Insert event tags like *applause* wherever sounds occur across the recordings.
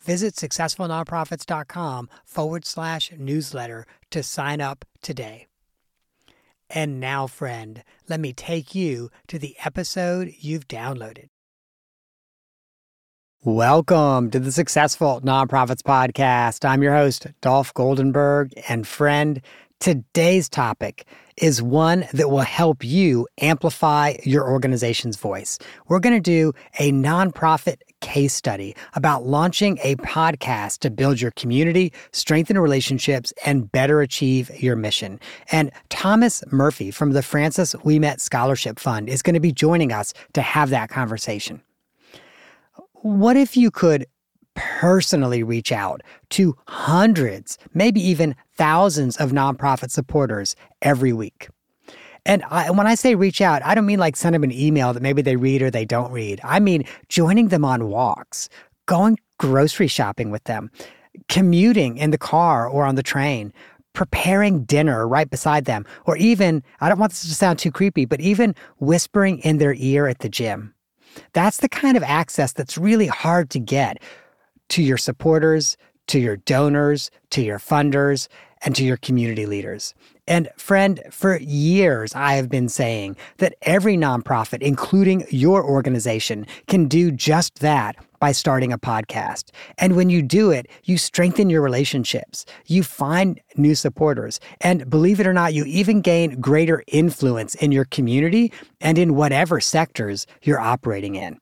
Visit successfulnonprofits.com forward slash newsletter to sign up today. And now, friend, let me take you to the episode you've downloaded. Welcome to the Successful Nonprofits Podcast. I'm your host, Dolph Goldenberg. And friend, today's topic is one that will help you amplify your organization's voice. We're going to do a nonprofit case study about launching a podcast to build your community, strengthen relationships, and better achieve your mission. And Thomas Murphy from the Francis Ouimet Scholarship Fund is going to be joining us to have that conversation. What if you could personally reach out to hundreds, maybe even thousands of nonprofit supporters every week. And I, when I say reach out, I don't mean like send them an email that maybe they read or they don't read. I mean joining them on walks, going grocery shopping with them, commuting in the car or on the train, preparing dinner right beside them, or even, I don't want this to sound too creepy, but even whispering in their ear at the gym. That's the kind of access that's really hard to get to your supporters, to your donors, to your funders, and to your community leaders. And friend, for years I have been saying that every nonprofit, including your organization, can do just that by starting a podcast. And when you do it, you strengthen your relationships, you find new supporters, and believe it or not, you even gain greater influence in your community and in whatever sectors you're operating in.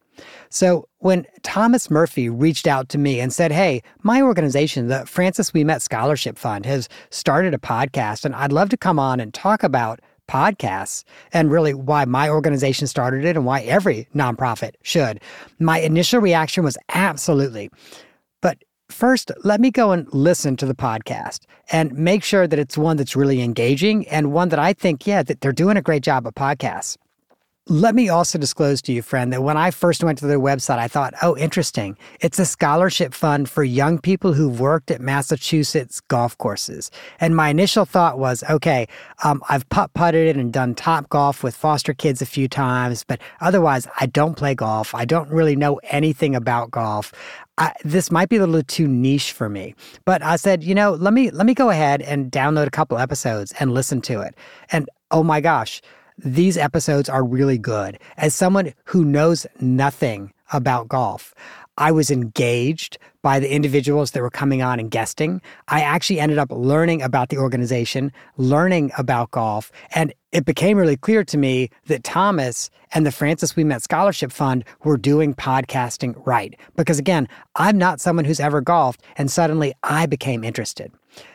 So when Thomas Murphy reached out to me and said, Hey, my organization, the Francis Ouimet Scholarship Fund, has started a podcast, and I'd love to come on and talk about podcasts and really why my organization started it and why every nonprofit should. My initial reaction was absolutely. But first, let me go and listen to the podcast and make sure that it's one that's really engaging and one that I think, yeah, that they're doing a great job of podcasts. Let me also disclose to you, friend, that when I first went to their website, I thought, oh, interesting. It's a scholarship fund for young people who've worked at Massachusetts golf courses. And my initial thought was, okay, um, I've putt putted and done top golf with foster kids a few times, but otherwise, I don't play golf. I don't really know anything about golf. I, this might be a little too niche for me, but I said, you know, let me let me go ahead and download a couple episodes and listen to it. And oh my gosh, these episodes are really good. As someone who knows nothing about golf, I was engaged by the individuals that were coming on and guesting. I actually ended up learning about the organization, learning about golf, and it became really clear to me that Thomas and the Francis Ouimet Scholarship Fund were doing podcasting right. Because again, I'm not someone who's ever golfed, and suddenly I became interested.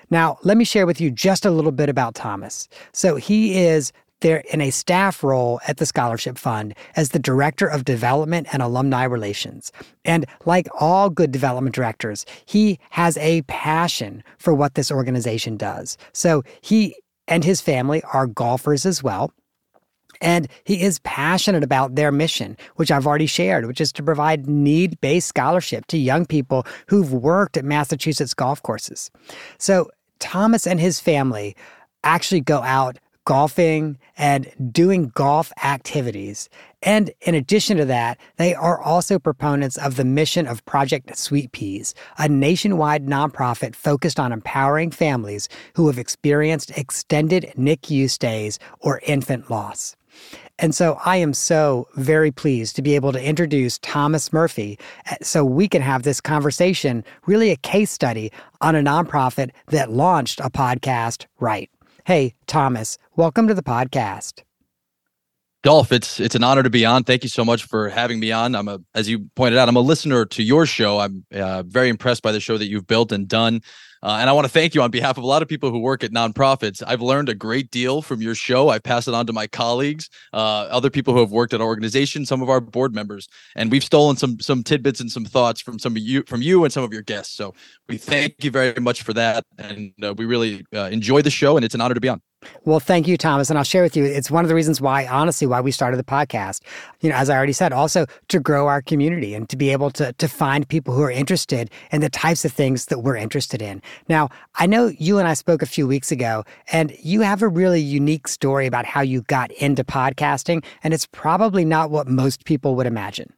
Now, let me share with you just a little bit about Thomas. So, he is they're in a staff role at the Scholarship Fund as the Director of Development and Alumni Relations. And like all good development directors, he has a passion for what this organization does. So he and his family are golfers as well. And he is passionate about their mission, which I've already shared, which is to provide need based scholarship to young people who've worked at Massachusetts golf courses. So Thomas and his family actually go out golfing and doing golf activities. And in addition to that, they are also proponents of the mission of Project Sweet Peas, a nationwide nonprofit focused on empowering families who have experienced extended NICU stays or infant loss. And so I am so very pleased to be able to introduce Thomas Murphy eh, so we can have this conversation, really a case study on a nonprofit that launched a podcast right. Hey, Thomas, welcome to the podcast. Dolph, it's it's an honor to be on. Thank you so much for having me on. I'm a, as you pointed out, I'm a listener to your show. I'm uh, very impressed by the show that you've built and done. Uh, and I want to thank you on behalf of a lot of people who work at nonprofits. I've learned a great deal from your show. I pass it on to my colleagues, uh, other people who have worked at our organization, some of our board members, and we've stolen some some tidbits and some thoughts from some of you from you and some of your guests. So we thank you very much for that, and uh, we really uh, enjoy the show, and it's an honor to be on. Well, thank you, Thomas. And I'll share with you, it's one of the reasons why, honestly, why we started the podcast. You know, as I already said, also to grow our community and to be able to, to find people who are interested in the types of things that we're interested in. Now, I know you and I spoke a few weeks ago, and you have a really unique story about how you got into podcasting, and it's probably not what most people would imagine.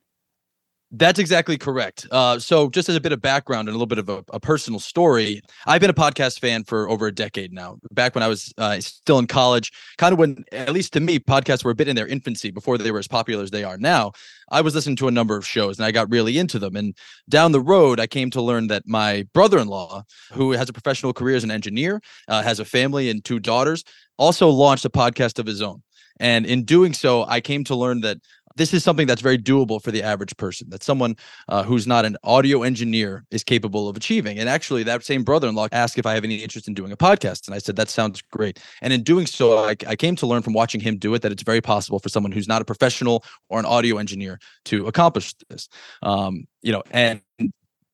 That's exactly correct. Uh, so, just as a bit of background and a little bit of a, a, personal story, I've been a podcast fan for over a decade now. Back when I was uh, still in college, kind of when, at least to me, podcasts were a bit in their infancy before they were as popular as they are now. I was listening to a number of shows and I got really into them. And down the road, I came to learn that my brother in law, who has a professional career as an engineer, uh, has a family and two daughters, also launched a podcast of his own. And in doing so, I came to learn that this is something that's very doable for the average person that someone uh, who's not an audio engineer is capable of achieving. And actually that same brother-in-law asked if i have any interest in doing a podcast and i said that sounds great. And in doing so I, I came to learn from watching him do it that it's very possible for someone who's not a professional or an audio engineer to accomplish this. Um, you know and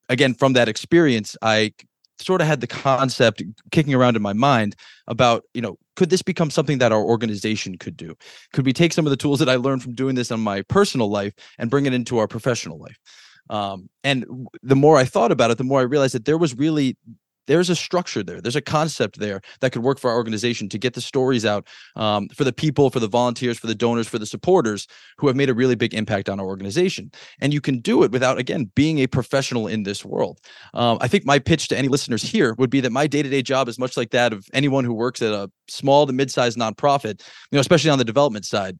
again from that experience i sort of had the concept kicking around in my mind about you know could this become something that our organization could do? Could we take some of the tools that i learned from doing this on my personal life and bring it into our professional life? Um, and the more i thought about it the more i realized that there was really there's a structure there there's a concept there that could work for our organization to get the stories out um, for the people for the volunteers for the donors for the supporters who have made a really big impact on our organization. And you can do it without again being a professional in this world. Um, i think my pitch to any listeners here would be that my day-to-day job is much like that of anyone who works at a small to mid-sized nonprofit you know especially on the development side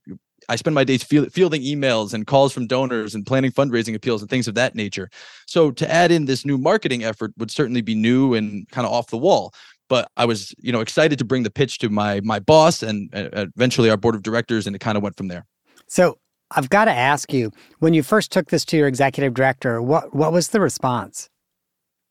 I spend my days fielding emails and calls from donors and planning fundraising appeals and things of that nature. So to add in this new marketing effort would certainly be new and kind of off the wall. But I was, you know, excited to bring the pitch to my my boss and uh, eventually our board of directors, and it kind of went from there. So I've got to ask you, when you first took this to your executive director, what what was the response?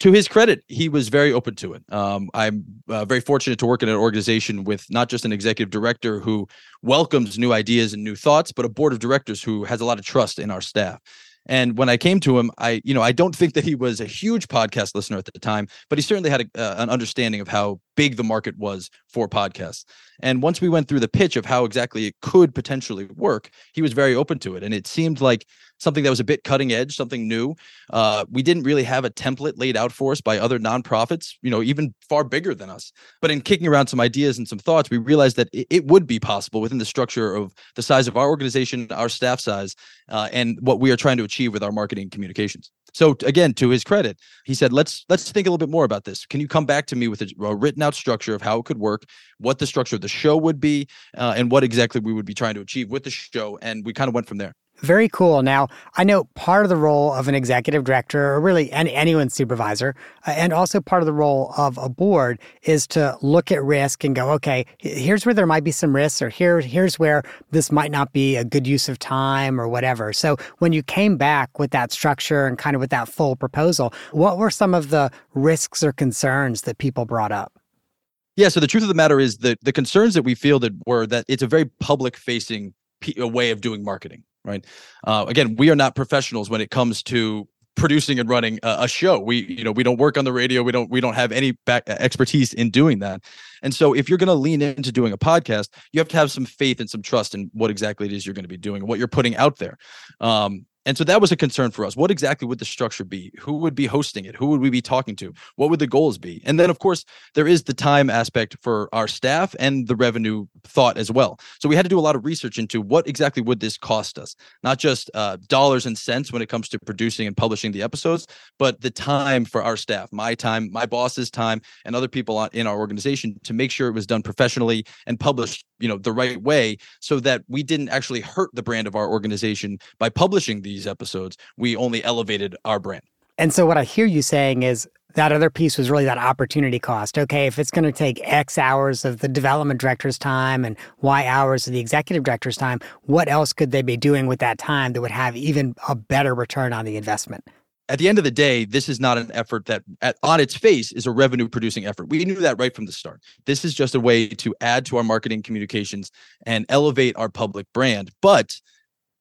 To his credit, he was very open to it. Um, I'm uh, very fortunate to work in an organization with not just an executive director who welcomes new ideas and new thoughts, but a board of directors who has a lot of trust in our staff. And when I came to him, I, you know, I don't think that he was a huge podcast listener at the time, but he certainly had a, uh, an understanding of how big the market was for podcasts. And once we went through the pitch of how exactly it could potentially work, he was very open to it. And it seemed like something that was a bit cutting edge, something new. Uh, we didn't really have a template laid out for us by other nonprofits, you know, even far bigger than us. But in kicking around some ideas and some thoughts, we realized that it, it would be possible within the structure of the size of our organization, our staff size, uh, and what we are trying to achieve with our marketing communications. So again, to his credit, he said, "Let's let's think a little bit more about this. Can you come back to me with a, a written out structure of how it could work, what the structure of the show would be, uh, and what exactly we would be trying to achieve with the show?" And we kind of went from there. Very cool. Now, I know part of the role of an executive director, or really any, anyone's supervisor, uh, and also part of the role of a board is to look at risk and go, okay, here's where there might be some risks, or here, here's where this might not be a good use of time, or whatever. So, when you came back with that structure and kind of with that full proposal, what were some of the risks or concerns that people brought up? Yeah, so the truth of the matter is that the concerns that we fielded were that it's a very public facing way of doing marketing right? Uh, again, we are not professionals when it comes to producing and running a, a, show. We, you know, we don't work on the radio. We don't, we don't have any back expertise in doing that. And so, if you're going to lean into doing a podcast, you have to have some faith and some trust in what exactly it is you're going to be doing what you're putting out there. Um, And so that was a concern for us. What exactly would the structure be? Who would be hosting it? Who would we be talking to? What would the goals be? And then, of course, there is the time aspect for our staff and the revenue thought as well. So we had to do a lot of research into what exactly would this cost us, not just uh, dollars and cents when it comes to producing and publishing the episodes, but the time for our staff, my time, my boss's time, and other people in our organization to make sure it was done professionally and published you know the right way so that we didn't actually hurt the brand of our organization by publishing these episodes we only elevated our brand and so what i hear you saying is that other piece was really that opportunity cost okay if it's going to take x hours of the development director's time and y hours of the executive director's time what else could they be doing with that time that would have even a better return on the investment at the end of the day, this is not an effort that, at, on its face, is a revenue producing effort. We knew that right from the start. This is just a way to add to our marketing communications and elevate our public brand. But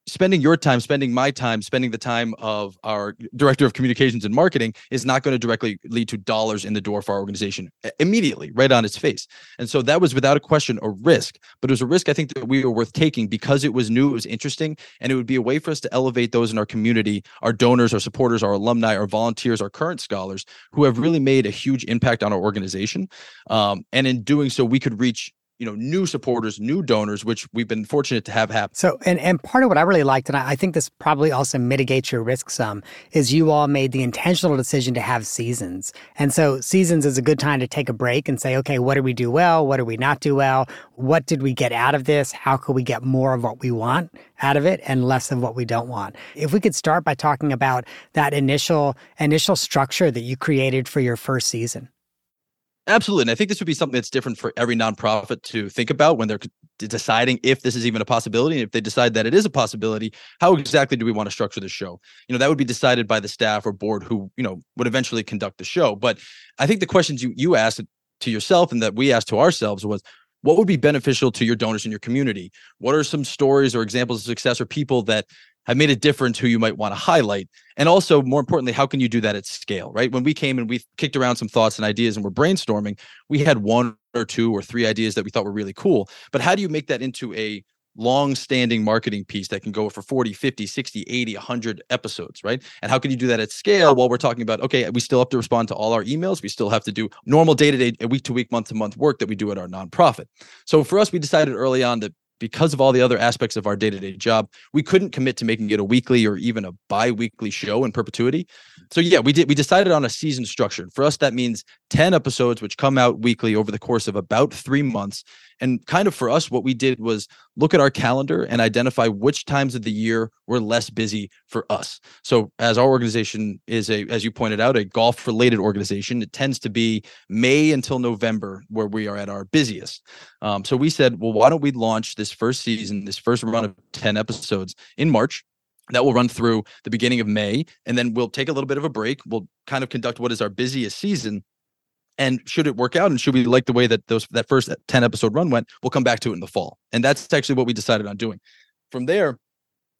spending your time, spending my time, spending the time of our director of communications and marketing is not going to directly lead to dollars in the door for our organization immediately, right on its face. And so that was without a question a risk, but it was a risk I think that we were worth taking because it was new, it was interesting, and it would be a way for us to elevate those in our community, our donors, our supporters, our alumni, our volunteers, our current scholars who have really made a huge impact on our organization. Um, and in doing so, we could reach you know new supporters new donors which we've been fortunate to have happen. So and and part of what i really liked and I, I, think this probably also mitigates your risk some is you all made the intentional decision to have seasons. And so seasons is a good time to take a break and say okay what did we do well? What did we not do well? What did we get out of this? How could we get more of what we want out of it and less of what we don't want? If we could start by talking about that initial initial structure that you created for your first season Absolutely. And I think this would be something that's different for every nonprofit to think about when they're deciding if this is even a possibility. And if they decide that it is a possibility, how exactly do we want to structure the show? You know, that would be decided by the staff or board who, you know, would eventually conduct the show. But I think the questions you, you asked to yourself and that we asked to ourselves was, what would be beneficial to your donors in your community? What are some stories or examples of success or people that have made a difference who you might want to highlight and also more importantly how can you do that at scale right? When we came and we kicked around some thoughts and ideas and we're brainstorming we had one or two or three ideas that we thought were really cool but how do you make that into a long-standing marketing piece that can go for 40 50 60 80 100 episodes right? And how can you do that at scale while we're talking about okay we still have to respond to all our emails we still have to do normal day-to-day week to week month to month work that we do at our nonprofit. So for us we decided early on that because of all the other aspects of our day-to-day job we couldn't commit to making it a weekly or even a bi-weekly show in perpetuity so yeah we did we decided on a season structure for us that means 10 episodes which come out weekly over the course of about three months and kind of for us, what we did was look at our calendar and identify which times of the year were less busy for us. So, as our organization is a, as you pointed out, a golf related organization, it tends to be May until November where we are at our busiest. Um, so, we said, well, why don't we launch this first season, this first run of 10 episodes in March? That will run through the beginning of May. And then we'll take a little bit of a break. We'll kind of conduct what is our busiest season and should it work out and should we like the way that those that first 10 episode run went we'll come back to it in the fall and that's actually what we decided on doing from there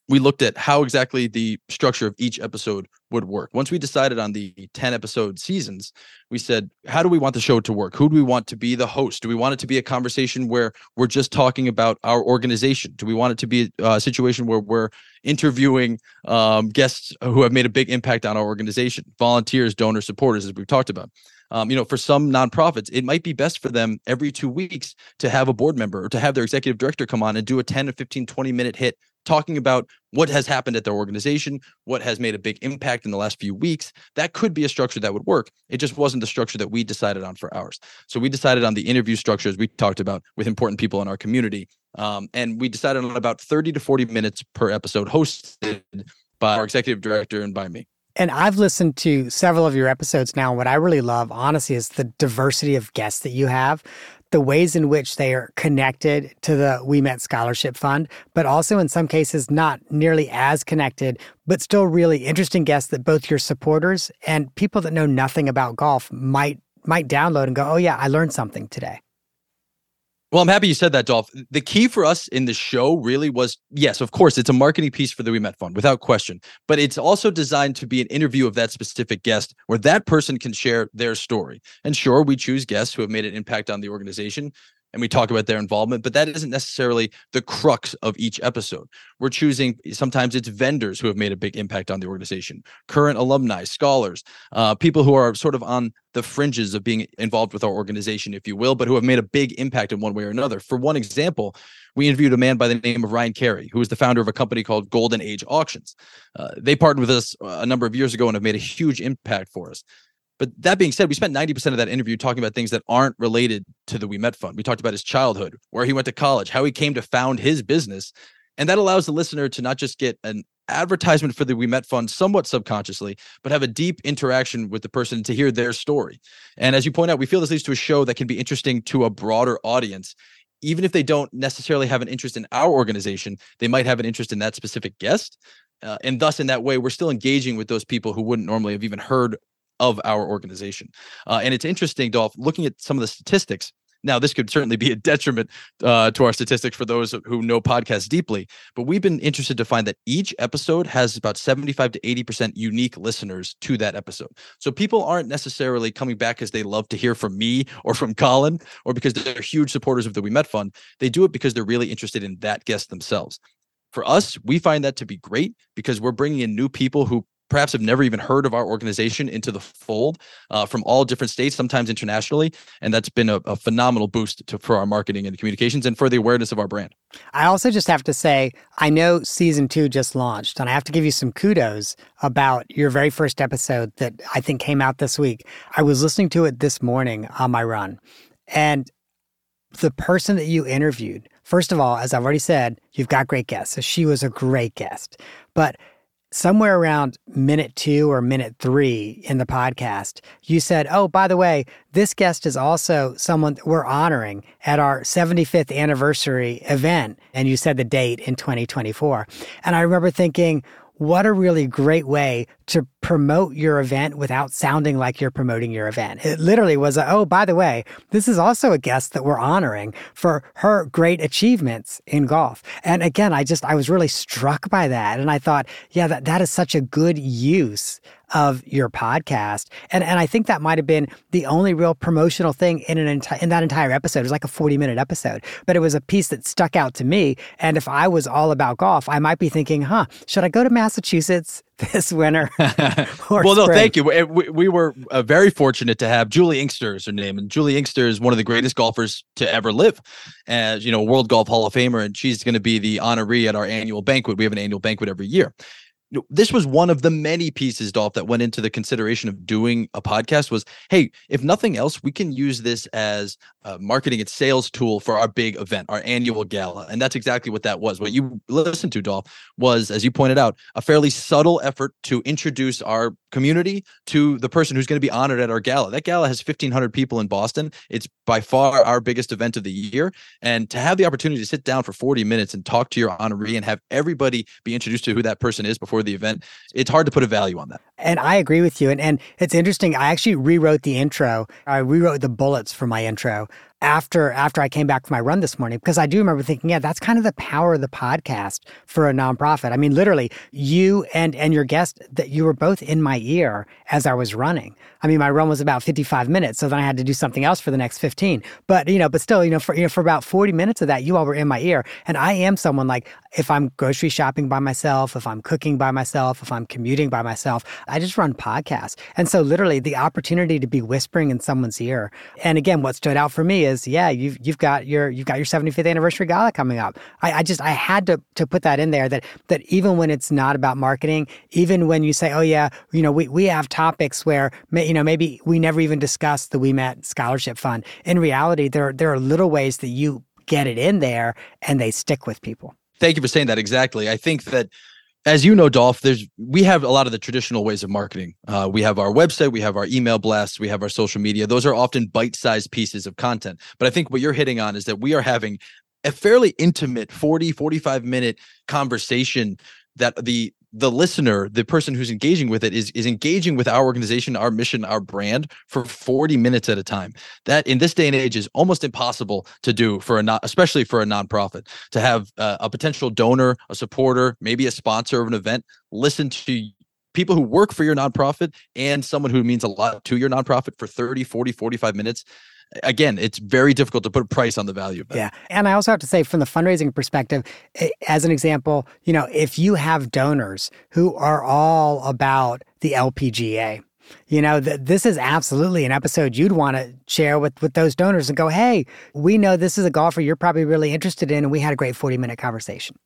we looked at how exactly the structure of each episode would work. Once we decided on the 10 episode seasons, we said, how do we want the show to work? Who do we want to be the host? Do we want it to be a conversation where we're just talking about our organization? Do we want it to be a situation where we're interviewing um, guests who have made a big impact on our organization, volunteers, donors, supporters, as we've talked about? Um, you know, for some nonprofits, it might be best for them every two weeks to have a board member or to have their executive director come on and do a 10 to 15, 20 minute hit talking about what has happened at their organization, what has made a big impact in the last few weeks. That could be a structure that would work. It just wasn't the structure that we decided on for ours. So we decided on the interview structures we talked about with important people in our community. Um, and we decided on about 30 to 40 minutes per episode hosted by our executive director and by me. And I've listened to several of your episodes now. And what I really love, honestly, is the diversity of guests that you have, the ways in which they are connected to the Ouimet Scholarship Fund, but also in some cases not nearly as connected, but still really interesting guests that both your supporters and people that know nothing about golf might might download and go, oh yeah, I learned something today. Well, I'm happy you said that, Dolph. The key for us in the show really was yes, of course, it's a marketing piece for the Ouimet Fund without question, but it's also designed to be an interview of that specific guest where that person can share their story. And sure, we choose guests who have made an impact on the organization. And we talk about their involvement, but that isn't necessarily the crux of each episode. We're choosing sometimes it's vendors who have made a big impact on the organization, current alumni, scholars, uh, people who are sort of on the fringes of being involved with our organization, if you will, but who have made a big impact in one way or another. For one example, we interviewed a man by the name of Ryan Carey, who is the founder of a company called Golden Age Auctions. Uh, they partnered with us a number of years ago and have made a huge impact for us. But that being said, we spent 90% of that interview talking about things that aren't related to the Ouimet Fund. We talked about his childhood, where he went to college, how he came to found his business. And that allows the listener to not just get an advertisement for the Ouimet Fund somewhat subconsciously, but have a deep interaction with the person to hear their story. And as you point out, we feel this leads to a show that can be interesting to a broader audience. Even if they don't necessarily have an interest in our organization, they might have an interest in that specific guest. Uh, and thus, in that way, we're still engaging with those people who wouldn't normally have even heard of our organization. Uh, and it's interesting, Dolph, looking at some of the statistics. Now, this could certainly be a detriment uh, to our statistics for those who know podcasts deeply, but we've been interested to find that each episode has about 75 to 80% unique listeners to that episode. So people aren't necessarily coming back because they love to hear from me or from Colin or because they're huge supporters of the Ouimet Fund. They do it because they're really interested in that guest themselves. For us, we find that to be great because we're bringing in new people who perhaps have never even heard of our organization into the fold uh, from all different states, sometimes internationally. And that's been a, a phenomenal boost to, for our marketing and communications and for the awareness of our brand. I also just have to say, I know season two just launched, and I have to give you some kudos about your very first episode that I think came out this week. I was listening to it this morning on my run. And the person that you interviewed, first of all, as I've already said, you've got great guests. So she was a great guest. But somewhere around minute two or minute three in the podcast, you said, Oh, by the way, this guest is also someone we're honoring at our 75th anniversary event. And you said the date in 2024. And I remember thinking, what a really great way to promote your event without sounding like you're promoting your event. It literally was, a, oh, by the way, this is also a guest that we're honoring for her great achievements in golf. And again, I just, I was really struck by that. And I thought, yeah, that, that is such a good use of your podcast. And and I think that might have been the only real promotional thing in an enti- in that entire episode. It was like a 40 minute episode, but it was a piece that stuck out to me. And if I was all about golf, I might be thinking, huh, should I go to Massachusetts? *laughs* This winter. *laughs* well, no, thank you. We, we were uh, very fortunate to have Julie Inkster is her name, and Julie Inkster is one of the greatest golfers to ever live, as you know, World Golf Hall of Famer, and she's going to be the honoree at our annual banquet. We have an annual banquet every year, this was one of the many pieces, Dolph, that went into the consideration of doing a podcast. Was hey, if nothing else, we can use this as a marketing and sales tool for our big event, our annual gala, and that's exactly what that was. What you listened to, Dolph, was as you pointed out, a fairly subtle effort to introduce our community to the person who's going to be honored at our gala. That gala has 1,500 people in Boston. It's by far our biggest event of the year, and to have the opportunity to sit down for 40 minutes and talk to your honoree and have everybody be introduced to who that person is before the event, it's hard to put a value on that. And I agree with you. And and it's interesting. I actually rewrote the intro. I rewrote the bullets for my intro after after I came back from my run this morning because I do remember thinking, yeah, that's kind of the power of the podcast for a nonprofit. I mean, literally, you and and your guest that you were both in my ear as I was running. I mean, my run was about 55 minutes, so then I had to do something else for the next 15. But you know, but still, you know, for you know, for about 40 minutes of that, you all were in my ear. And I am someone like if I'm grocery shopping by myself, if I'm cooking by myself, if I'm commuting by myself, I just run podcasts. And so literally the opportunity to be whispering in someone's ear. And again, what stood out for me is, yeah, you've you've got your you've got your 75th anniversary gala coming up. I, I just I had to to put that in there that that even when it's not about marketing, even when you say, oh yeah, you know, we we have topics where you know maybe we never even discussed the Ouimet Scholarship Fund. In reality, there there are little ways that you get it in there and they stick with people. Thank you for saying that. Exactly. I think that as you know, Dolph, there's we have a lot of the traditional ways of marketing. Uh, we have our website, we have our email blasts, we have our social media. Those are often bite-sized pieces of content. But I think what you're hitting on is that we are having a fairly intimate 40 45 minute conversation that the the listener, the person who's engaging with it is is engaging with our organization, our mission, our brand for 40 minutes at a time. That in this day and age is almost impossible to do for a not especially for a nonprofit to have uh, a potential donor, a supporter, maybe a sponsor of an event listen to people who work for your nonprofit and someone who means a lot to your nonprofit for 30, 40, 45 minutes again, it's very difficult to put a price on the value of that. Yeah. And I also have to say, from the fundraising perspective, as an example, you know, if you have donors who are all about the LPGA, you know, th- this is absolutely an episode you'd want to share with with those donors and go, "Hey, we know this is a golfer you're probably really interested in, and we had a great 40 minute conversation."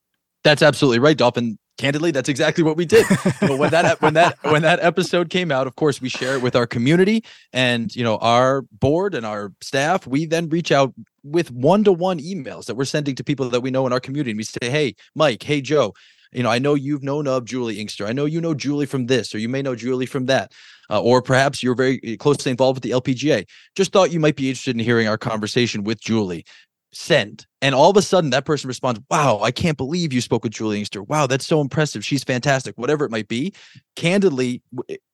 That's absolutely right, Dolphin candidly that's exactly what we did. But when that when that *laughs* when that episode came out of course we share it with our community and you know our board and our staff. We then reach out with one-to-one emails that we're sending to people that we know in our community. And we say hey mike. Hey joe. You know i know you've known of julie inkster i know you know julie from this or you may know julie from that uh, or perhaps you're very eh, closely involved with the lpga just thought you might be interested in hearing our conversation with julie send. And all of a sudden, that person responds, Wow, I can't believe you spoke with Julie Inkster. Wow, that's so impressive. She's fantastic. Whatever it might be, candidly,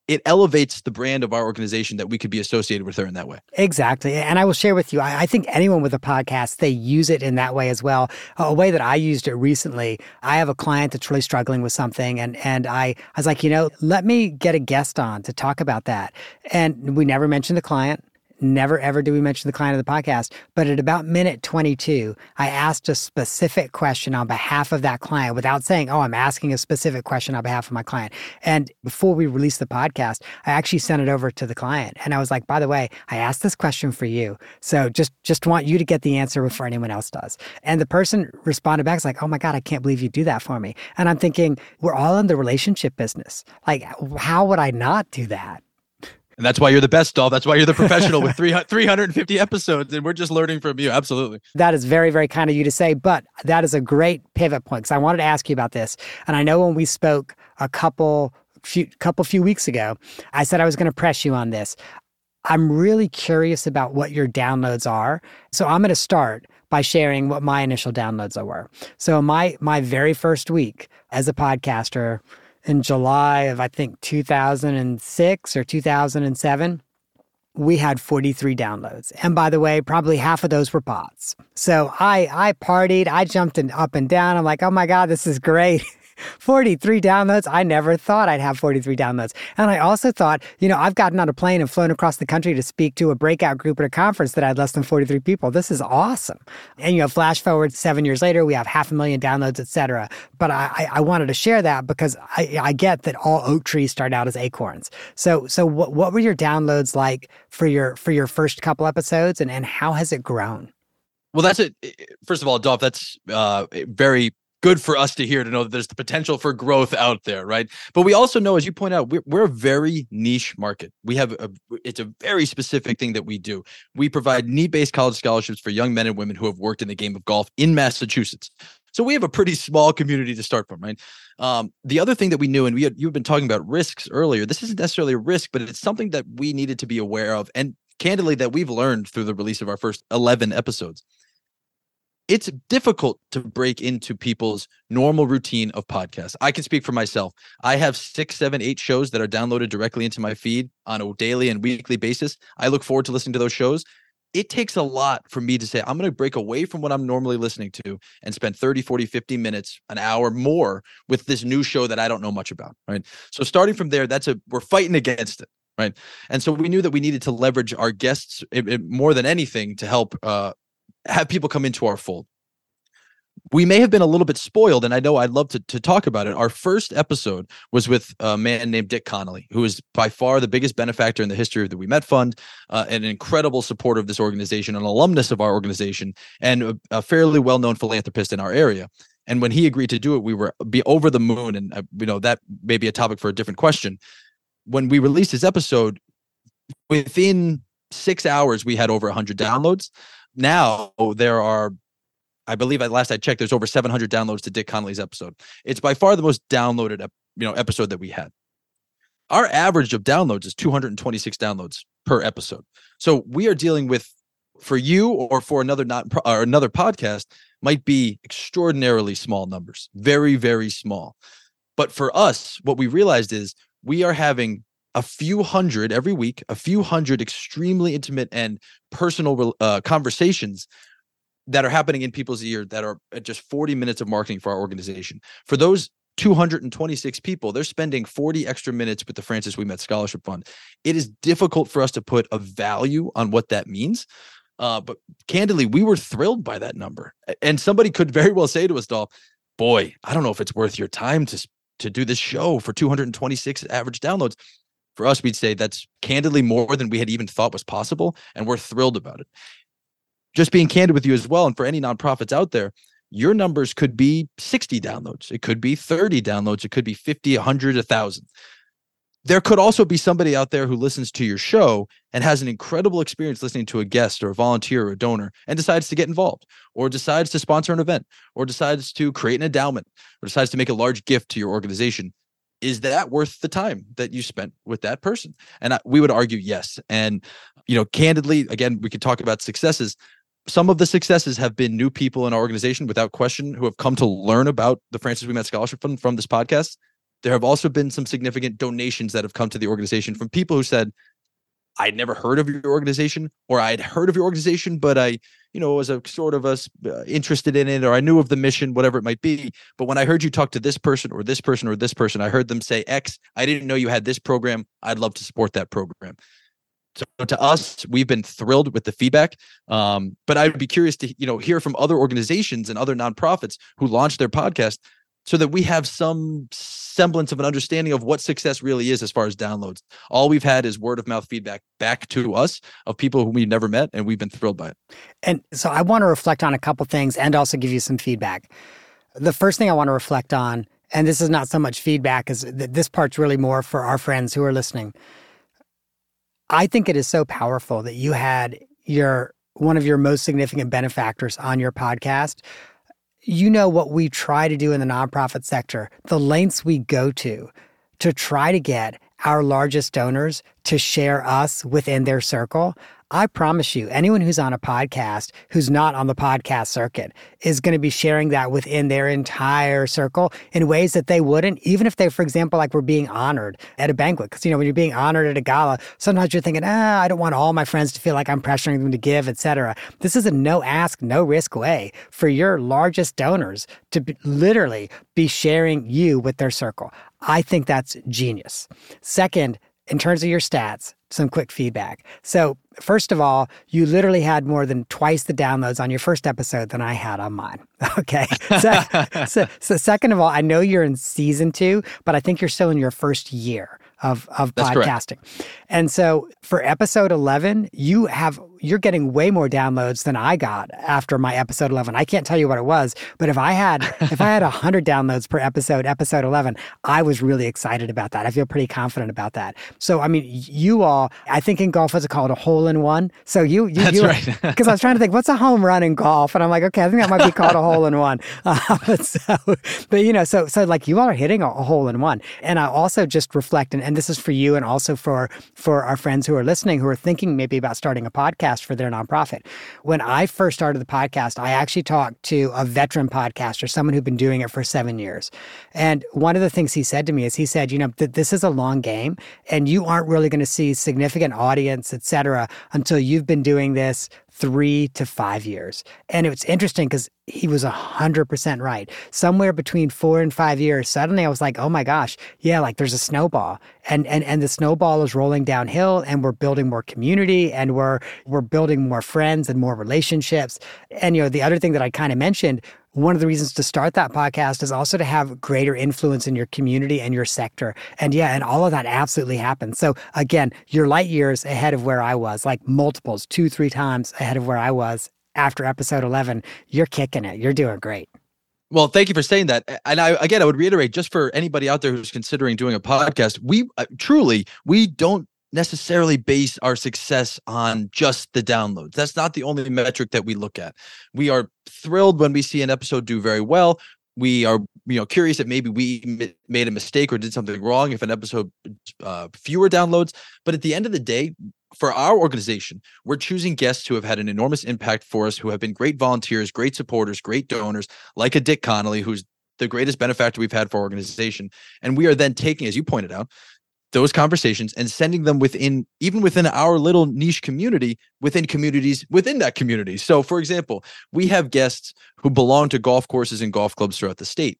it elevates the brand of our organization that we could be associated with her in that way. Exactly. And I will share with you, I, I think anyone with a podcast, they use it in that way as well. A way that I used it recently, I have a client that's really struggling with something. And, and I, I was like, you know, let me get a guest on to talk about that. And we never mentioned the client. Never ever do we mention the client of the podcast. But at about minute 22, I asked a specific question on behalf of that client without saying, Oh, I'm asking a specific question on behalf of my client. And before we released the podcast, I actually sent it over to the client. And I was like, By the way, I asked this question for you. So just, just want you to get the answer before anyone else does. And the person responded back, like, Oh my God, I can't believe you do that for me. And I'm thinking, We're all in the relationship business. Like, how would I not do that? And that's why you're the best, Dolph. That's why you're the professional with 350 episodes. And we're just learning from you. Absolutely. That is very, very kind of you to say. But that is a great pivot point because I wanted to ask you about this. And I know when we spoke a couple few couple few weeks ago, I said I was going to press you on this. I'm really curious about what your downloads are. So I'm going to start by sharing what my initial downloads were. So my my very first week as a podcaster, in July of, I think, 2006 or 2007, we had 43 downloads. And by the way, probably half of those were bots. So I, I partied, I jumped in, up and down. I'm like, oh my God, this is great. *laughs* 43 downloads. I never thought I'd have 43 downloads. And I also thought, you know, I've gotten on a plane and flown across the country to speak to a breakout group at a conference that had less than 43 people. This is awesome. And, you know, flash forward seven years later, we have half a million downloads, etc. But I, I wanted to share that because I, I get that all oak trees start out as acorns. So, so what, what were your downloads like for your, for your first couple episodes and, and how has it grown? Well, that's it. First of all, Dolph, that's uh, very good for us to hear to know that there's the potential for growth out there, right? But we also know, as you point out, we're, we're a very niche market. We have a, it's a very specific thing that we do. We provide need-based college scholarships for young men and women who have worked in the game of golf in Massachusetts. So we have a pretty small community to start from, right? Um, the other thing that we knew, and we had, you've been talking about risks earlier. This isn't necessarily a risk, but it's something that we needed to be aware of, and candidly, that we've learned through the release of our first eleven episodes it's difficult to break into people's normal routine of podcasts. I can speak for myself. I have six, seven, eight shows that are downloaded directly into my feed on a daily and weekly basis. I look forward to listening to those shows. It takes a lot for me to say, I'm going to break away from what I'm normally listening to and spend 30, 40, 50 minutes, an hour more with this new show that I don't know much about. Right. So starting from there, that's a, we're fighting against it. Right. And so we knew that we needed to leverage our guests it, it, more than anything to help uh, have people come into our fold. We may have been a little bit spoiled, and I know I'd love to, to talk about it. Our first episode was with a man named Dick Connolly, who is by far the biggest benefactor in the history of the Ouimet Fund, uh, an incredible supporter of this organization, an alumnus of our organization, and a, a fairly well known philanthropist in our area. And when he agreed to do it, we were be over the moon. And uh, you know that may be a topic for a different question. When we released this episode, within six hours, we had over 100 downloads now there are I believe at last I checked, there's over 700 downloads to Dick Connolly's episode. It's by far the most downloaded, you know, episode that we had. Our average of downloads is 226 downloads per episode. So we are dealing with, for you or for another not or another podcast, might be extraordinarily small numbers, very very small. But for us, what we realized is we are having a few hundred every week, a few hundred extremely intimate and personal uh, conversations that are happening in people's ear that are just 40 minutes of marketing for our organization. For those 226 people, they're spending 40 extra minutes with the Francis Ouimet Scholarship Fund. It is difficult for us to put a value on what that means. Uh, but candidly, we were thrilled by that number. And somebody could very well say to us, Dolph, boy, I don't know if it's worth your time to to do this show for 226 average downloads. For us, we'd say that's candidly more than we had even thought was possible, and we're thrilled about it. Just being candid with you as well, and for any nonprofits out there, your numbers could be 60 downloads, it could be 30 downloads, it could be 50, 100, 1,000 there could also be somebody out there who listens to your show and has an incredible experience listening to a guest or a volunteer or a donor and decides to get involved or decides to sponsor an event or decides to create an endowment or decides to make a large gift to your organization is that worth the time that you spent with that person? And I, we would argue yes. And you know candidly again we could talk about successes. Some of the successes have been new people in our organization without question who have come to learn about the francis ouimet scholarship fund from this podcast. There have also been some significant donations that have come to the organization from people who said, I'd never heard of your organization, or I'd heard of your organization, but I, you know, was a sort of a, uh, interested in it, or I knew of the mission, whatever it might be. But when I heard you talk to this person, or this person, or this person, I heard them say X. I didn't know you had this program. I'd love to support that program. So to us, we've been thrilled with the feedback. Um, but I'd be curious to, you know, hear from other organizations and other nonprofits who launched their podcast so that we have some semblance of an understanding of what success really is as far as downloads. All we've had is word of mouth feedback back to us of people whom we've never met, and we've been thrilled by it. And so I want to reflect on a couple things and also give you some feedback. The first thing I want to reflect on, and this is not so much feedback as this part's really more for our friends who are listening. I think it is so powerful that you had your one of your most significant benefactors on your podcast you know what we try to do in the nonprofit sector, the lengths we go to to try to get our largest donors to share us within their circle. I promise you, anyone who's on a podcast who's not on the podcast circuit is going to be sharing that within their entire circle in ways that they wouldn't, even if they, for example, like were being honored at a banquet. Because, you know, when you're being honored at a gala, sometimes you're thinking, ah, I don't want all my friends to feel like I'm pressuring them to give, etc. This is a no ask, no risk way for your largest donors to be, literally be sharing you with their circle. I think that's genius. Second, in terms of your stats, some quick feedback. So, first of all, you literally had more than twice the downloads on your first episode than I had on mine. *laughs* Okay. So, *laughs* so, so, second of all, I know you're in season two, but I think you're still in your first year of, of podcasting. Correct. And so for episode 11, you have you're getting way more downloads than I got after my episode 11. I can't tell you what it was, but if I had if I had 100 downloads per episode, episode 11, I was really excited about that. I feel pretty confident about that. So I mean, you all, I think in golf it's called a hole in one. So you you That's you, right. *laughs* Because I was trying to think what's a home run in golf, and I'm like, okay, I think that might be called a hole in one. *laughs* Uh, but so, but you know, so so like you all are hitting a, a hole in one, and I also just reflect, and, and this is for you, and also for for our friends who are listening who are thinking maybe about starting a podcast for their nonprofit. When I first started the podcast, I actually talked to a veteran podcaster, someone who'd been doing it for seven years. And one of the things he said to me is he said, you know, th- this is a long game and you aren't really going to see significant audience, et cetera, until you've been doing this three to five years. And it's interesting because he was 100% right. Somewhere between four and five years, suddenly I was like, oh my gosh, yeah, like there's a snowball. And, and, and the snowball is rolling downhill and we're building more community and we're, we're building more friends and more relationships. And, you know, the other thing that I kind of mentioned one of the reasons to start that podcast is also to have greater influence in your community and your sector. And yeah, and all of that absolutely happens. So again, you're light years ahead of where I was, like multiples, two, three times ahead of where I was after episode 11. You're kicking it. You're doing great. Well, thank you for saying that. And I again, I would reiterate just for anybody out there who's considering doing a podcast, we uh, truly we don't necessarily base our success on just the downloads. That's not the only metric that we look at. We are thrilled when we see an episode do very well. We are, you know, curious that maybe we made a mistake or did something wrong if an episode uh, fewer downloads. But at the end of the day, for our organization, we're choosing guests who have had an enormous impact for us, who have been great volunteers, great supporters, great donors, like a Dick Connolly, who's the greatest benefactor we've had for our organization. And we are then taking, as you pointed out, those conversations and sending them within even within our little niche community within communities within that community so for example we have guests who belong to golf courses and golf clubs throughout the state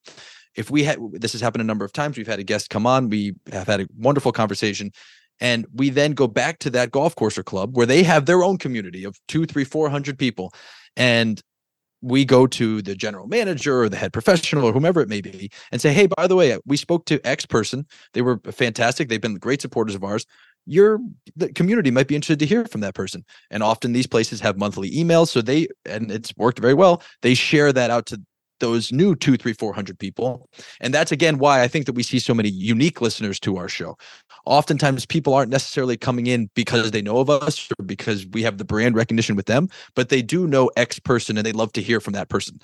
if we had this has happened a number of times we've had a guest come on we have had a wonderful conversation And we then go back to that golf course or club where they have their own community of two, three, four hundred people. And we go to the general manager or the head professional or whomever it may be and say, Hey, by the way, uh, we spoke to X person. They were fantastic. They've been great supporters of ours. Your the community might be interested to hear from that person. And often these places have monthly emails. So they, and it's worked very well. They share that out to those new two, three, four hundred people. And that's again why I think that we see so many unique listeners to our show. Oftentimes, people aren't necessarily coming in because they know of us or because we have the brand recognition with them, but they do know X person and they love to hear from that person.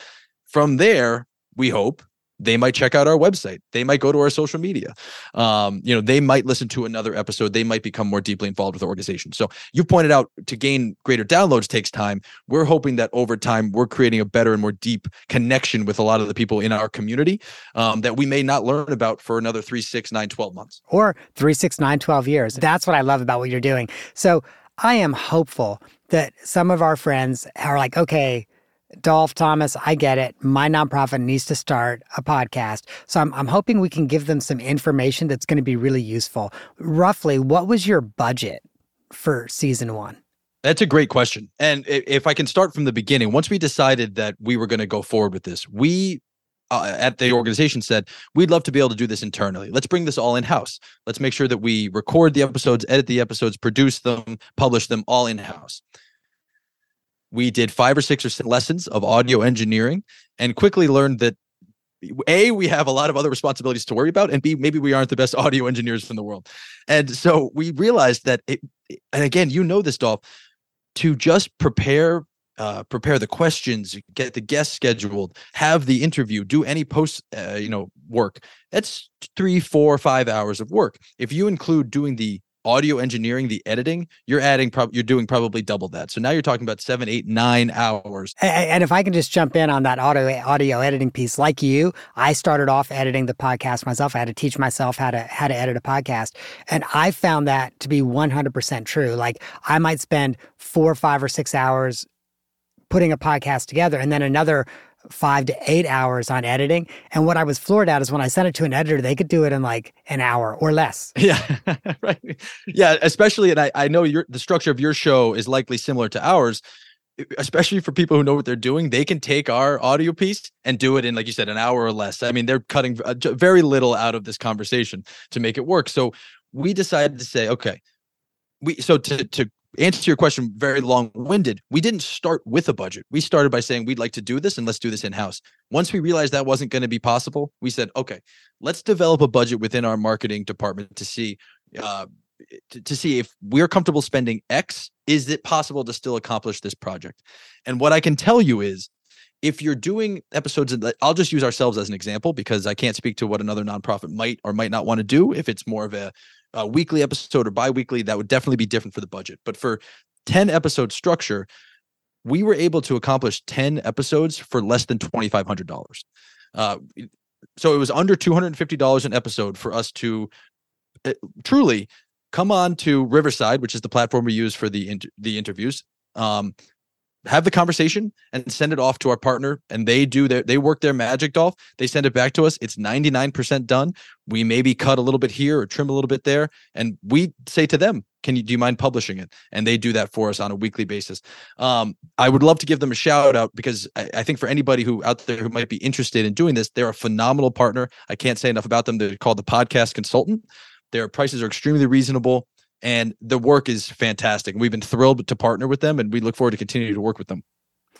From there, we hope they might check out our website. They might go to our social media. Um, you know they might listen to another episode. They might become more deeply involved with the organization. So you pointed out to gain greater downloads takes time. We're hoping that over time we're creating a better and more deep connection with a lot of the people in our community um, that we may not learn about for another three six nine 12 months. Or three six nine 12 years. That's what i love about what you're doing. So i am hopeful that some of our friends are like okay Dolph Thomas, I get it. My nonprofit needs to start a podcast. So I'm, I'm hoping we can give them some information that's going to be really useful. Roughly, what was your budget for season one? That's a great question. And if I can start from the beginning, once we decided that we were going to go forward with this, we uh, at the organization said, we'd love to be able to do this internally. Let's bring this all in house. Let's make sure that we record the episodes, edit the episodes, produce them, publish them all in house we did five or six or lessons of audio engineering and quickly learned that a we have a lot of other responsibilities to worry about and b maybe we aren't the best *laughs* audio engineers in the world. And so we realized that it and again you know this dolph to just prepare uh, prepare the questions get the guests scheduled have the interview do any post uh, you know work that's three four five hours of work. If you include doing the audio engineering, the editing, you're adding, you're doing probably double that. So now you're talking about seven, eight, nine hours. And if I can just jump in on that audio audio editing piece, like you, I started off editing the podcast myself. I had to teach myself how to how to edit a podcast, and I found that to be 100% true. Like I might spend four, five, or six hours putting a podcast together, and then another five to eight hours on editing. And what I was floored at is when I sent it to an editor, they could do it in like an hour or less. *laughs* Yeah. right. Yeah. Especially, and I, I know your the structure of your show is likely similar to ours. Especially for people who know what they're doing, they can take our audio piece and do it in, like you said, an hour or less. I mean, they're cutting uh, very little out of this conversation to make it work. So we decided to say, okay, we so to to answer to your question very long-winded we didn't start with a budget. We started by saying we'd like to do this and let's do this in-house. Once we realized that wasn't going to be possible we said okay let's develop a budget within our marketing department to see uh, to, to see if we're comfortable spending x is it possible to still accomplish this project? And what i can tell you is if you're doing episodes i'll just use ourselves as an example because i can't speak to what another nonprofit might or might not want to do if it's more of a a weekly episode or bi-weekly that would definitely be different for the budget. But for 10 episode structure we were able to accomplish 10 episodes for less than $2500 uh, so it was under $250 an episode for us to uh, truly come on to riverside which is the platform we use for the the interviews. Um, have the conversation and send it off to our partner and they do their they work their magic dolph they send it back to us. It's 99% done. We maybe cut a little bit here or trim a little bit there and we say to them can you do you mind publishing it? And they do that for us on a weekly basis. Um, i would love to give them a shout out because I, I, think for anybody who out there who might be interested in doing this they're a phenomenal partner. I can't say enough about them. They're called the podcast consultant. Their prices are extremely reasonable and the work is fantastic. We've been thrilled to partner with them, and we look forward to continuing to work with them.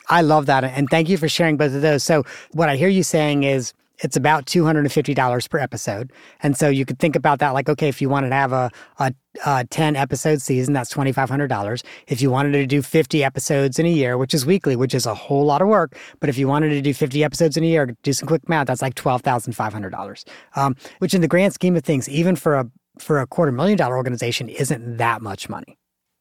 I love that, and thank you for sharing both of those. So, what I hear you saying is it's about $250 per episode. And so you could think about that like, okay, if you wanted to have a, a, a 10 episode season, that's $2,500. If you wanted to do 50 episodes in a year, which is weekly, which is a whole lot of work, but if you wanted to do 50 episodes in a year, do some quick math, that's like $12,500, um, which in the grand scheme of things, even for a for a quarter million dollar organization isn't that much money.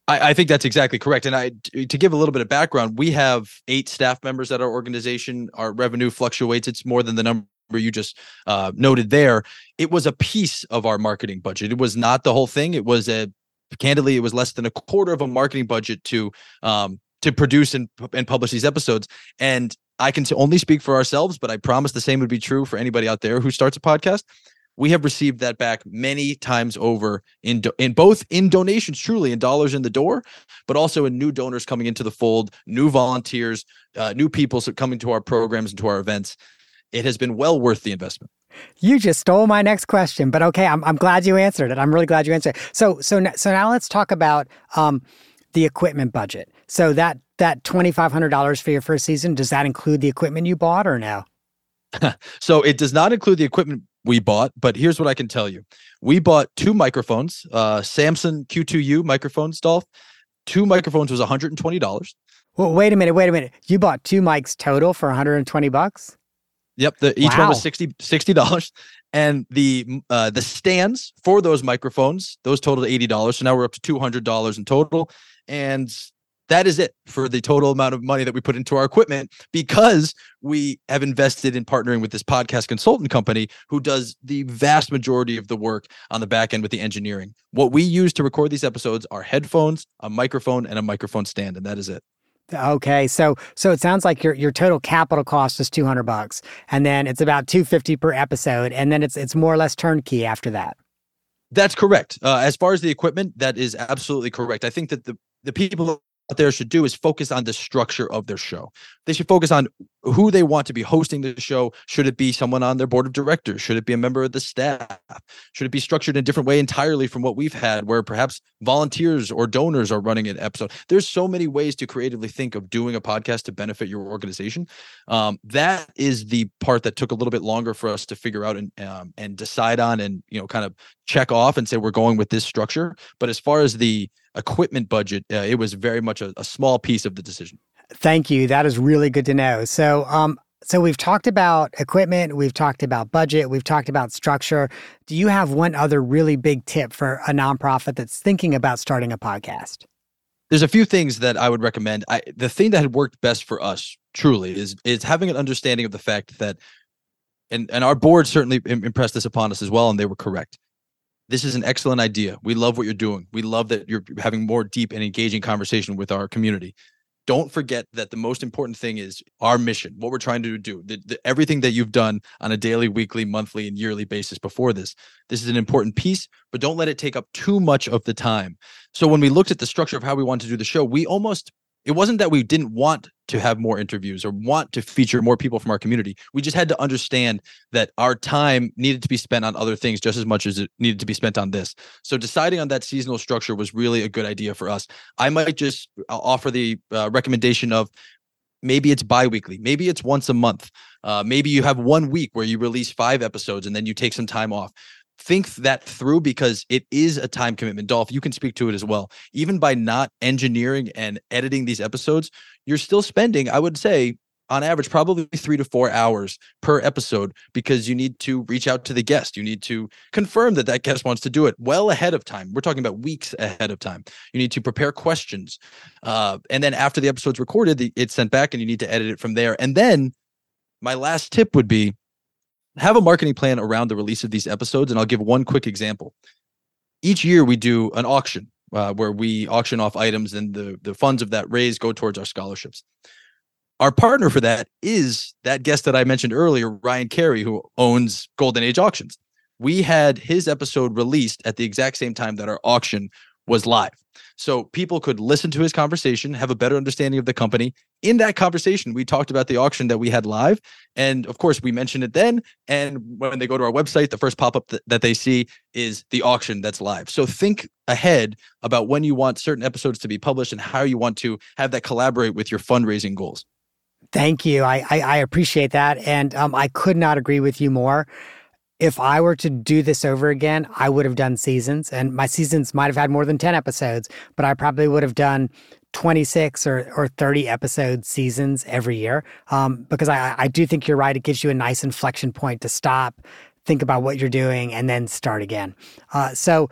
I, I, think that's exactly correct. And I, to give a little bit of background, we have eight staff members at our organization. Our revenue fluctuates; it's more than the number you just uh, noted there. It was a piece of our marketing budget. It was not the whole thing. It was a, candidly, it was less than a quarter of a marketing budget to um, to produce and and publish these episodes. And I can only speak for ourselves, but I promise the same would be true for anybody out there who starts a podcast we have received that back many times over in do- in both in donations truly in dollars in the door but also in new donors coming into the fold new volunteers uh, new people coming to our programs and to our events it has been well worth the investment you just stole my next question, but okay, I'm, I'm glad you answered it. I'm really glad you answered it. So so so now let's talk about um, the equipment budget. So that that twenty five hundred dollars for your first season does that include the equipment you bought or no? *laughs* so it does not include the equipment we bought, but here's what I can tell you: we bought two microphones, uh, Samson Q2U microphones, Dolph. Two microphones was one hundred and twenty dollars. Well, wait a minute, wait a minute. You bought two mics total for one hundred and twenty bucks. Yep, the, each wow. one was 60 dollars, and the uh, the stands for those microphones those totaled eighty dollars. So now we're up to two hundred dollars in total, and that is it for the total amount of money that we put into our equipment because we have invested in partnering with this podcast consultant company who does the vast majority of the work on the back end with the engineering. What we use to record these episodes are headphones, a microphone, and a microphone stand, and that is it. Okay, so so it sounds like your your total capital cost is two hundred bucks, and then it's about two fifty per episode, and then it's it's more or less turnkey after that. That's correct. Uh, as far as the equipment, that is absolutely correct. I think that the the people there should do is focus on the structure of their show. They should focus on who they want to be hosting the show. Should it be someone on their board of directors? Should it be a member of the staff? Should it be structured in a different way entirely from what we've had, where perhaps volunteers or donors are running an episode? There's so many ways to creatively think of doing a podcast to benefit your organization. Um, that is the part that took a little bit longer for us to figure out and um, and decide on, and you know, kind of check off and say we're going with this structure. But as far as the equipment budget, uh, it was very much a, a, small piece of the decision. Thank you. That is really good to know. So, um, so we've talked about equipment, we've talked about budget, we've talked about structure. Do you have one other really big tip for a nonprofit that's thinking about starting a podcast? There's a few things that I would recommend. I, the thing that had worked best for us, truly, is is having an understanding of the fact that, and and our board certainly impressed this upon us as well, and they were correct this is an excellent idea. We love what you're doing. We love that you're having more deep and engaging conversation with our community. Don't forget that the most important thing is our mission, what we're trying to do, the, the, everything that you've done on a daily, weekly, monthly, and yearly basis before this. This is an important piece, but don't let it take up too much of the time. So when we looked at the structure of how we want to do the show, we almost it wasn't that we didn't want to have more interviews or want to feature more people from our community. We just had to understand that our time needed to be spent on other things just as much as it needed to be spent on this. So deciding on that seasonal structure was really a good idea for us. I might just uh, offer the uh, recommendation of maybe it's biweekly, maybe it's once a month. Uh, maybe you have one week where you release five episodes and then you take some time off think that through because it is a time commitment. Dolph, you can speak to it as well. Even by not engineering and editing these episodes, you're still spending, I would say, on average, probably three to four hours per episode because you need to reach out to the guest. You need to confirm that that guest wants to do it well ahead of time. We're talking about weeks ahead of time. You need to prepare questions. Uh, and then after the episode's recorded, it's sent back and you need to edit it from there. And then my last tip would be have a marketing plan around the release of these episodes. And I'll give one quick example. Each year we do an auction uh, where we auction off items and the, the funds of that raise go towards our scholarships. Our partner for that is that guest that I mentioned earlier, Ryan Carey, who owns Golden Age Auctions. We had his episode released at the exact same time that our auction was live. So people could listen to his conversation, have a better understanding of the company. In that conversation, we talked about the auction that we had live. And of course, we mentioned it then. And when they go to our website, the first pop up th- that they see is the auction that's live. So think ahead about when you want certain episodes to be published and how you want to have that collaborate with your fundraising goals. Thank you. I, I, I appreciate that. And um, I could not agree with you more if I were to do this over again, I would have done seasons, and my seasons might have had more than 10 episodes, but I probably would have done 26 or, or 30 episode seasons every year um, because I, I do think you're right. It gives you a nice inflection point to stop, think about what you're doing, and then start again. Uh, so,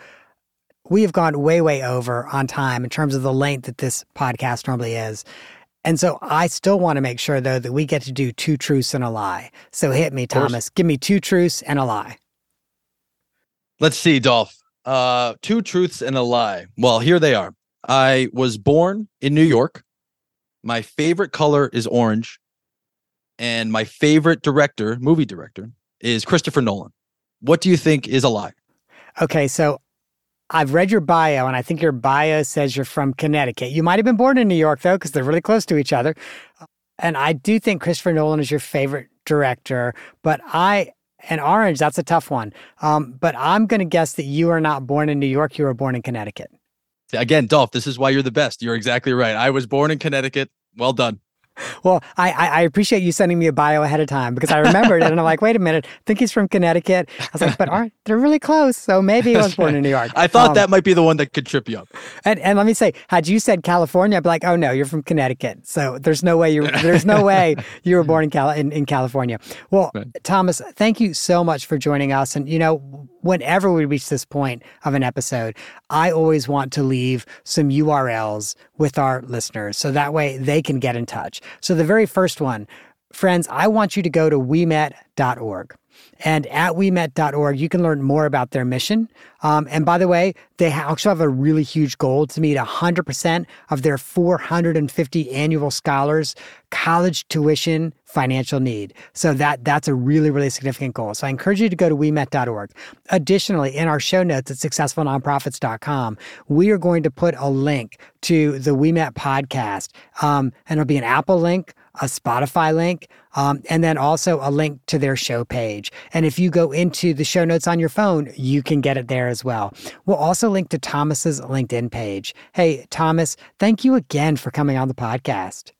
we have gone way, way over on time in terms of the length that this podcast normally is. And so I still want to make sure, though, that we get to do two truths and a lie. So hit me, Thomas. Give me two truths and a lie. Let's see, Dolph. Uh, two truths and a lie. Well, here they are. I was born in New York. My favorite color is orange. And my favorite director, movie director, is Christopher Nolan. What do you think is a lie? Okay, so I've read your bio, and I think your bio says you're from Connecticut. You might have been born in New York, though, because they're really close to each other. And I do think Christopher Nolan is your favorite director, but I and Orange, that's a tough one. Um, but I'm going to guess that you are not born in New York. You were born in Connecticut. Again, Dolph, this is why you're the best. You're exactly right. I was born in Connecticut. Well done. Well, I, I appreciate you sending me a bio ahead of time because I remembered it and I'm like, wait a minute, I think he's from Connecticut. I was like, but aren't they're really close, so maybe he was born in New York. *laughs* I thought um, that might be the one that could trip you up. And and let me say, had you said California, I'd be like, oh no, you're from Connecticut, so there's no way you there's no way *laughs* you were born in Cal in, in California. Well, right. Thomas, thank you so much for joining us. And you know, whenever we reach this point of an episode, I always want to leave some URLs with our listeners so that way they can get in touch. So the very first one, friends, I want you to go to ouimet.org. And at ouimet.org, you can learn more about their mission. Um, and by the way, they also have a really huge goal to meet 100% of their 450 annual scholars' college tuition financial need. So that that's a really, really significant goal. So I encourage you to go to ouimet.org. Additionally, in our show notes at successfulnonprofits.com, we are going to put a link to the Ouimet podcast. Um, and it'll be an Apple link, a Spotify link, um, and then also a link to their show page. And if you go into the show notes on your phone, you can get it there as well. We'll also link to Thomas's LinkedIn page. Hey, Thomas, thank you again for coming on the podcast.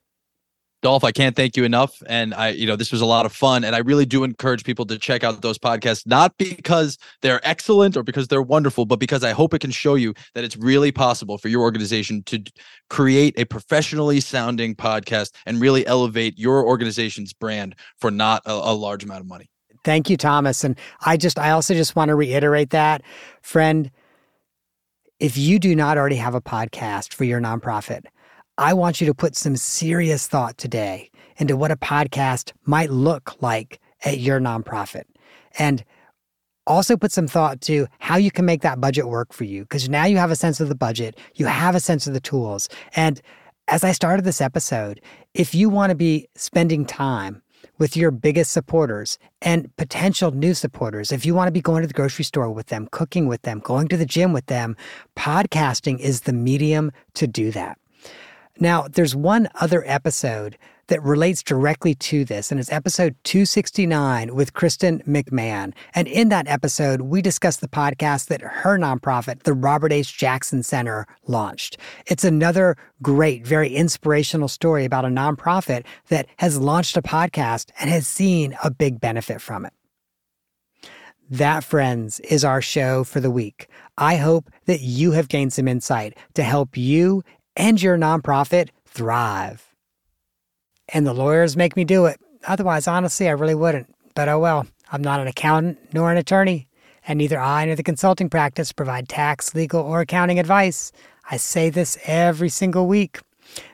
Dolph, I can't thank you enough. And I, you know, this was a lot of fun. And I really do encourage people to check out those podcasts, not because they're excellent or because they're wonderful, but because I hope it can show you that it's really possible for your organization to create a professionally sounding podcast and really elevate your organization's brand for not a, a large amount of money. Thank you, Thomas. And I just, I also just want to reiterate that, friend, if you do not already have a podcast for your nonprofit, I want you to put some serious thought today into what a podcast might look like at your nonprofit. And also put some thought to how you can make that budget work for you because now you have a sense of the budget, you have a sense of the tools. And as I started this episode, if you want to be spending time with your biggest supporters and potential new supporters, if you want to be going to the grocery store with them, cooking with them, going to the gym with them, podcasting is the medium to do that. Now, there's one other episode that relates directly to this, and it's episode 269 with Kristen McMahon. And in that episode, we discuss the podcast that her nonprofit, the Robert H. Jackson Center, launched. It's another great, very inspirational story about a nonprofit that has launched a podcast and has seen a big benefit from it. That, friends, is our show for the week. I hope that you have gained some insight to help you and your nonprofit thrive. And the lawyers make me do it. Otherwise, honestly, I really wouldn't. But oh well, I'm not an accountant nor an attorney, and neither I nor the consulting practice provide tax, legal, or accounting advice. I say this every single week.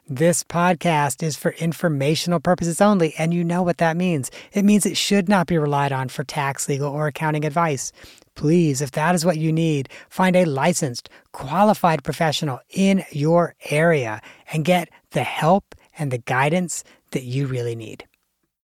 This podcast is for informational purposes only, and you know what that means. It means it should not be relied on for tax, legal, or accounting advice. Please, if that is what you need, find a licensed, qualified professional in your area and get the help and the guidance that you really need.